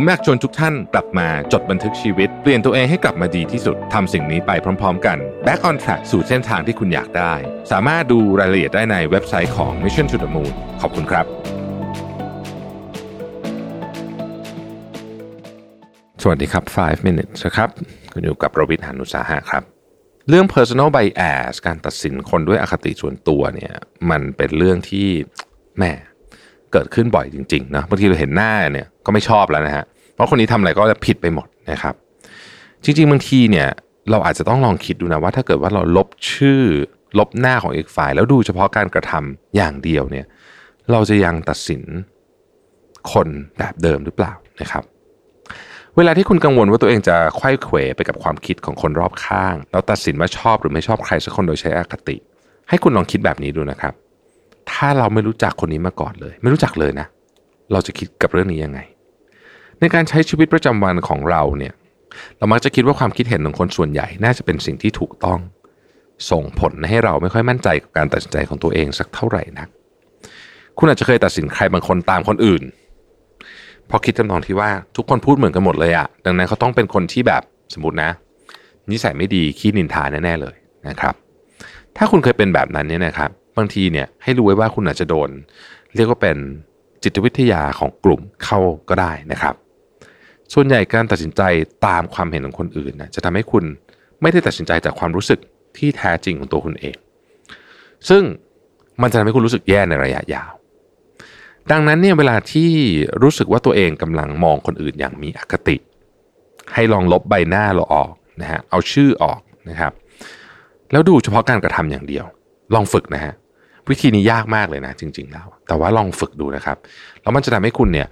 ผมอยากชวนทุกท่านกลับมาจดบันทึกชีวิต เปลี่ยนตัวเองให้กลับมาดีที่สุดทำสิ่งนี้ไปพร้อม ๆ กัน Back on Track สู่เส้นทางที่คุณอยากได้ สามารถดูรายละเอียดได้ในเว็บไซต์ของ Mission to the Moon ขอบคุณครับ สวัสดีครับ 5 minutes ครับคุณอยู่กับรวิทย์หานุสาหะครับ เรื่อง personal bias การตัดสินคนด้วยอคติส่วนตัวเนี่ย มันเป็นเรื่องที่แหม่ เกิดขึ้นบ่อยจริงๆนะบางทีเราเห็นหน้าเนี่ยก็ไม่ชอบแล้วนะฮะเพราะคนนี้ทำอะไรก็จะผิดไปหมดนะครับ จริงๆบางทีเนี่ยเราอาจจะต้องลองคิดดูนะว่าถ้าเกิดว่าเราลบชื่อลบหน้าของอีกฝ่าย แล้วดูเฉพาะการกระทำอย่างเดียวเนี่ยเราจะยังตัดสินคนแบบเดิมหรือเปล่านะครับ เวลาที่คุณกังวลว่าตัวเองจะไขว้เขวไปกับความคิดของคนรอบข้าง แล้วตัดสินว่าชอบหรือไม่ชอบใครสักคนโดยใช้อคติ ให้คุณลองคิดแบบนี้ดูนะครับ ถ้าเราไม่รู้จักคนนี้มาก่อนเลย ไม่รู้จักเลยนะ เราจะคิดกับเรื่องนี้ยังไง ในการใช้ชีวิตประจำวันของเราเนี่ย เรามักจะคิดว่าความคิดเห็นของคนส่วนใหญ่น่าจะเป็นสิ่งที่ถูกต้อง ส่งผลให้เราไม่ค่อยมั่นใจกับการตัดสินใจของตัวเองสักเท่าไหร่นัก คุณอาจจะเคยตัดสินใครบางคนตามคนอื่นพอคิดจำนองที่ว่าทุกคนพูดเหมือนกันหมดเลยอะดังนั้นเขาต้องเป็นคนที่แบบสมมตินะ นิสัยไม่ดีขี้นินทาแน่ๆเลยนะครับ ถ้าคุณเคยเป็นแบบนั้นเนี่ยนะครับ บางทีเนี่ยให้รู้ไว้ว่าคุณอาจจะโดน เรียกว่าเป็นจิตวิทยาของกลุ่มเข้าก็ได้นะครับ ส่วนใหญ่การตัดสินใจตามความเห็นของคนอื่นนะจะทำให้คุณไม่ได้ตัดสินใจจากความรู้สึกที่แท้จริงของตัวคุณเอง ซึ่งมันจะทำให้คุณรู้สึกแย่ในระยะยาว ดังนั้นเนี่ยเวลาที่รู้สึกว่าตัวเองกำลังมองคนอื่นอย่างมีอคติ ให้ลองลบใบหน้าเราออกนะฮะเอาชื่อออกนะครับ แล้วดูเฉพาะการกระทำอย่างเดียว ลองฝึกนะฮะ วิธีนี้ยากมากเลยนะจริง ๆ แล้ว แต่ว่าลองฝึกดูนะครับ แล้วมันจะทำให้คุณเนี่ย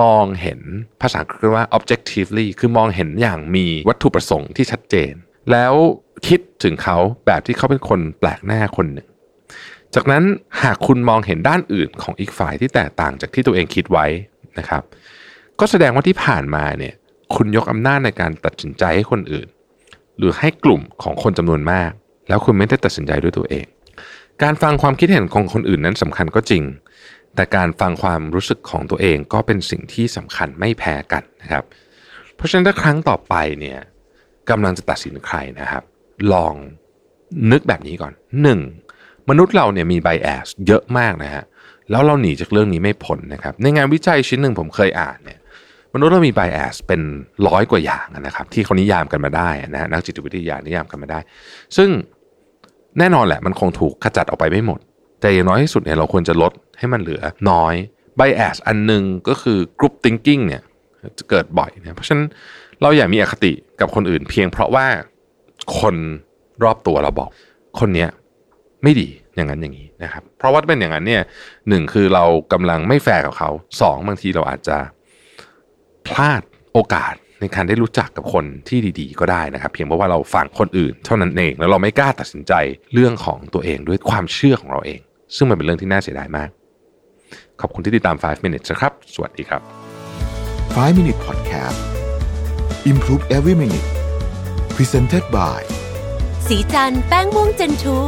มองเห็นภาษาอังกฤษเรียกว่า objectively คือมองเห็นอย่างมีวัตถุประสงค์ที่ชัดเจน แล้วคิดถึงเขาแบบที่เขาเป็นคนแปลกหน้าคนหนึ่ง จากนั้นหากคุณมองเห็นด้านอื่นของอีกฝ่ายที่แตกต่างจากที่ตัวเองคิดไว้นะครับ ก็แสดงว่าที่ผ่านมาเนี่ยคุณยกอำนาจในการตัดสินใจให้คนอื่น หรือให้กลุ่มของคนจำนวนมาก แล้วคุณไม่ได้ตัดสินใจด้วยตัวเอง การฟังความคิดเห็นของคนอื่นนั้นสำคัญก็จริง แต่การฟังความรู้สึกของตัวเองก็เป็นสิ่งที่สำคัญไม่แพ้กันนะครับ เพราะฉะนั้นถ้าครั้งต่อไปเนี่ยกำลังจะตัดสินใครนะครับ ลองนึกแบบนี้ก่อนหนึ่งมนุษย์เราเนี่ยมีไบแอสเยอะมากนะฮะแล้วเราหนีจากเรื่องนี้ไม่พ้นนะครับ ในงานวิจัยชิ้นหนึ่งผมเคยอ่านเนี่ยมนุษย์เรามีไบแอสเป็นร้อยกว่าอย่างนะครับ ที่เขานิยามกันมาได้นะฮะนักจิตวิทยานิยามกันมาได้ ซึ่ง แน่นอนแหละมันคงถูกขจัดออกไปไม่หมด แต่อย่างน้อยที่สุดเนี่ยเราควรจะลดให้มันเหลือน้อยไบแอสอันหนึ่งก็คือกรุ๊ป thinking เนี่ยจะเกิดบ่อยเนะเพราะฉะนั้นเราอย่ามีอคติกับคนอื่น เพียงเพราะว่าคนรอบตัวเราบอก คนเนี้ยไม่ดีอย่างนั้นอย่างนี้นะครับ เพราะว่าเป็นอย่างนั้นเนี่ยหนึ่งคือเรากำลังไม่แฟร์กับเขาสองบางทีเราอาจจะพลาดโอกาส ในการได้รู้จักกับคนที่ดีๆ ก็ได้นะครับ เพียงเพราะว่าเราฟังคนอื่น เท่านั้นเองแล้วเราไม่กล้าตัดสินใจเรื่องของตัวเองด้วยความเชื่อของเราเอง ซึ่งมันเป็นเรื่องที่น่าเสียดายมาก ขอบคุณที่ติดตาม 5 minutes นะครับ สวัสดีครับ 5 Minute Podcast Improve Every Minute Presented by สีจันแป้งม่วงเจนทู